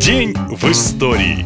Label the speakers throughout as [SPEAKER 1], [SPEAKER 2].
[SPEAKER 1] День в истории.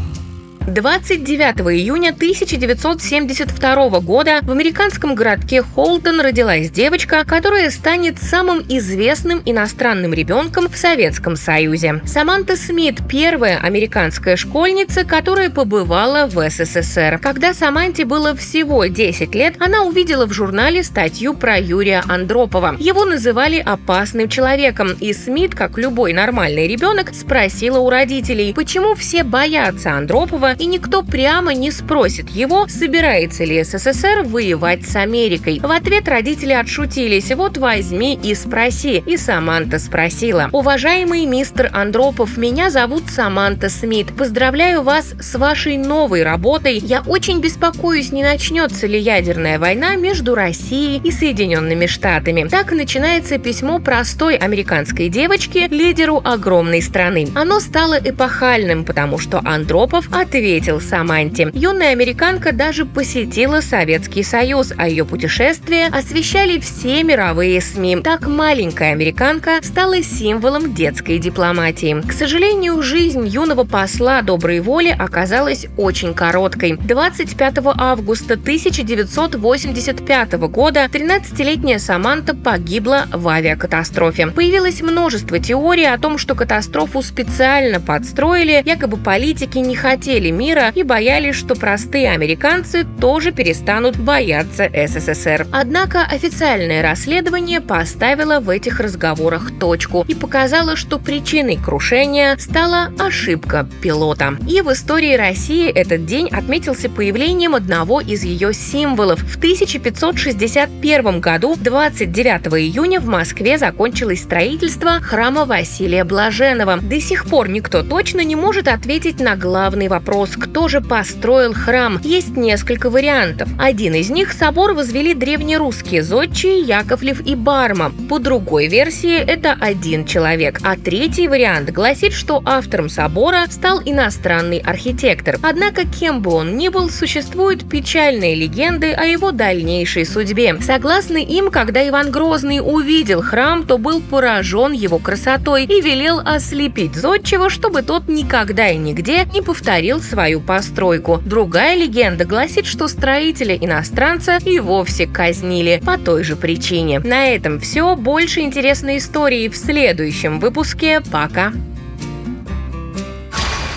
[SPEAKER 2] 29 июня 1972 года в американском городке Холтон родилась девочка, которая станет самым известным иностранным ребенком в Советском Союзе. Саманта Смит – первая американская школьница, которая побывала в СССР. Когда Саманте было всего 10 лет, она увидела в журнале статью про Юрия Андропова. Его называли опасным человеком, и Смит, как любой нормальный ребенок, спросила у родителей, почему все боятся Андропова и никто прямо не спросит его, собирается ли СССР воевать с Америкой. В ответ родители отшутились, вот возьми и спроси. И Саманта спросила. Уважаемый мистер Андропов, меня зовут Саманта Смит. Поздравляю вас с вашей новой работой. Я очень беспокоюсь, не начнется ли ядерная война между Россией и Соединенными Штатами. Так начинается письмо простой американской девочки лидеру огромной страны. Оно стало эпохальным, потому что Андропов ответил ответил Саманте. Юная американка даже посетила Советский Союз, а ее путешествия освещали все мировые СМИ. Так маленькая американка стала символом детской дипломатии. К сожалению, жизнь юного посла доброй воли оказалась очень короткой. 25 августа 1985 года 13-летняя Саманта погибла в авиакатастрофе. Появилось множество теорий о том, что катастрофу специально подстроили, якобы политики не хотели мира и боялись, что простые американцы тоже перестанут бояться СССР. Однако официальное расследование поставило в этих разговорах точку и показало, что причиной крушения стала ошибка пилота. И в истории России этот день отметился появлением одного из ее символов. В 1561 году, 29 июня, в Москве закончилось строительство храма Василия Блаженного. До сих пор никто точно не может ответить на главный вопрос вопрос, кто же построил храм, есть несколько вариантов. Один из них собор возвели древнерусские зодчие Яковлев и Барма. По другой версии это один человек. А третий вариант гласит, что автором собора стал иностранный архитектор. Однако, кем бы он ни был, существуют печальные легенды о его дальнейшей судьбе. Согласно им, когда Иван Грозный увидел храм, то был поражен его красотой и велел ослепить зодчего, чтобы тот никогда и нигде не повторил свою постройку. Другая легенда гласит, что строителя иностранца и вовсе казнили по той же причине. На этом все. Больше интересной истории в следующем выпуске. Пока!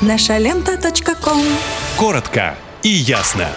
[SPEAKER 3] Наша лента.
[SPEAKER 1] Коротко и ясно.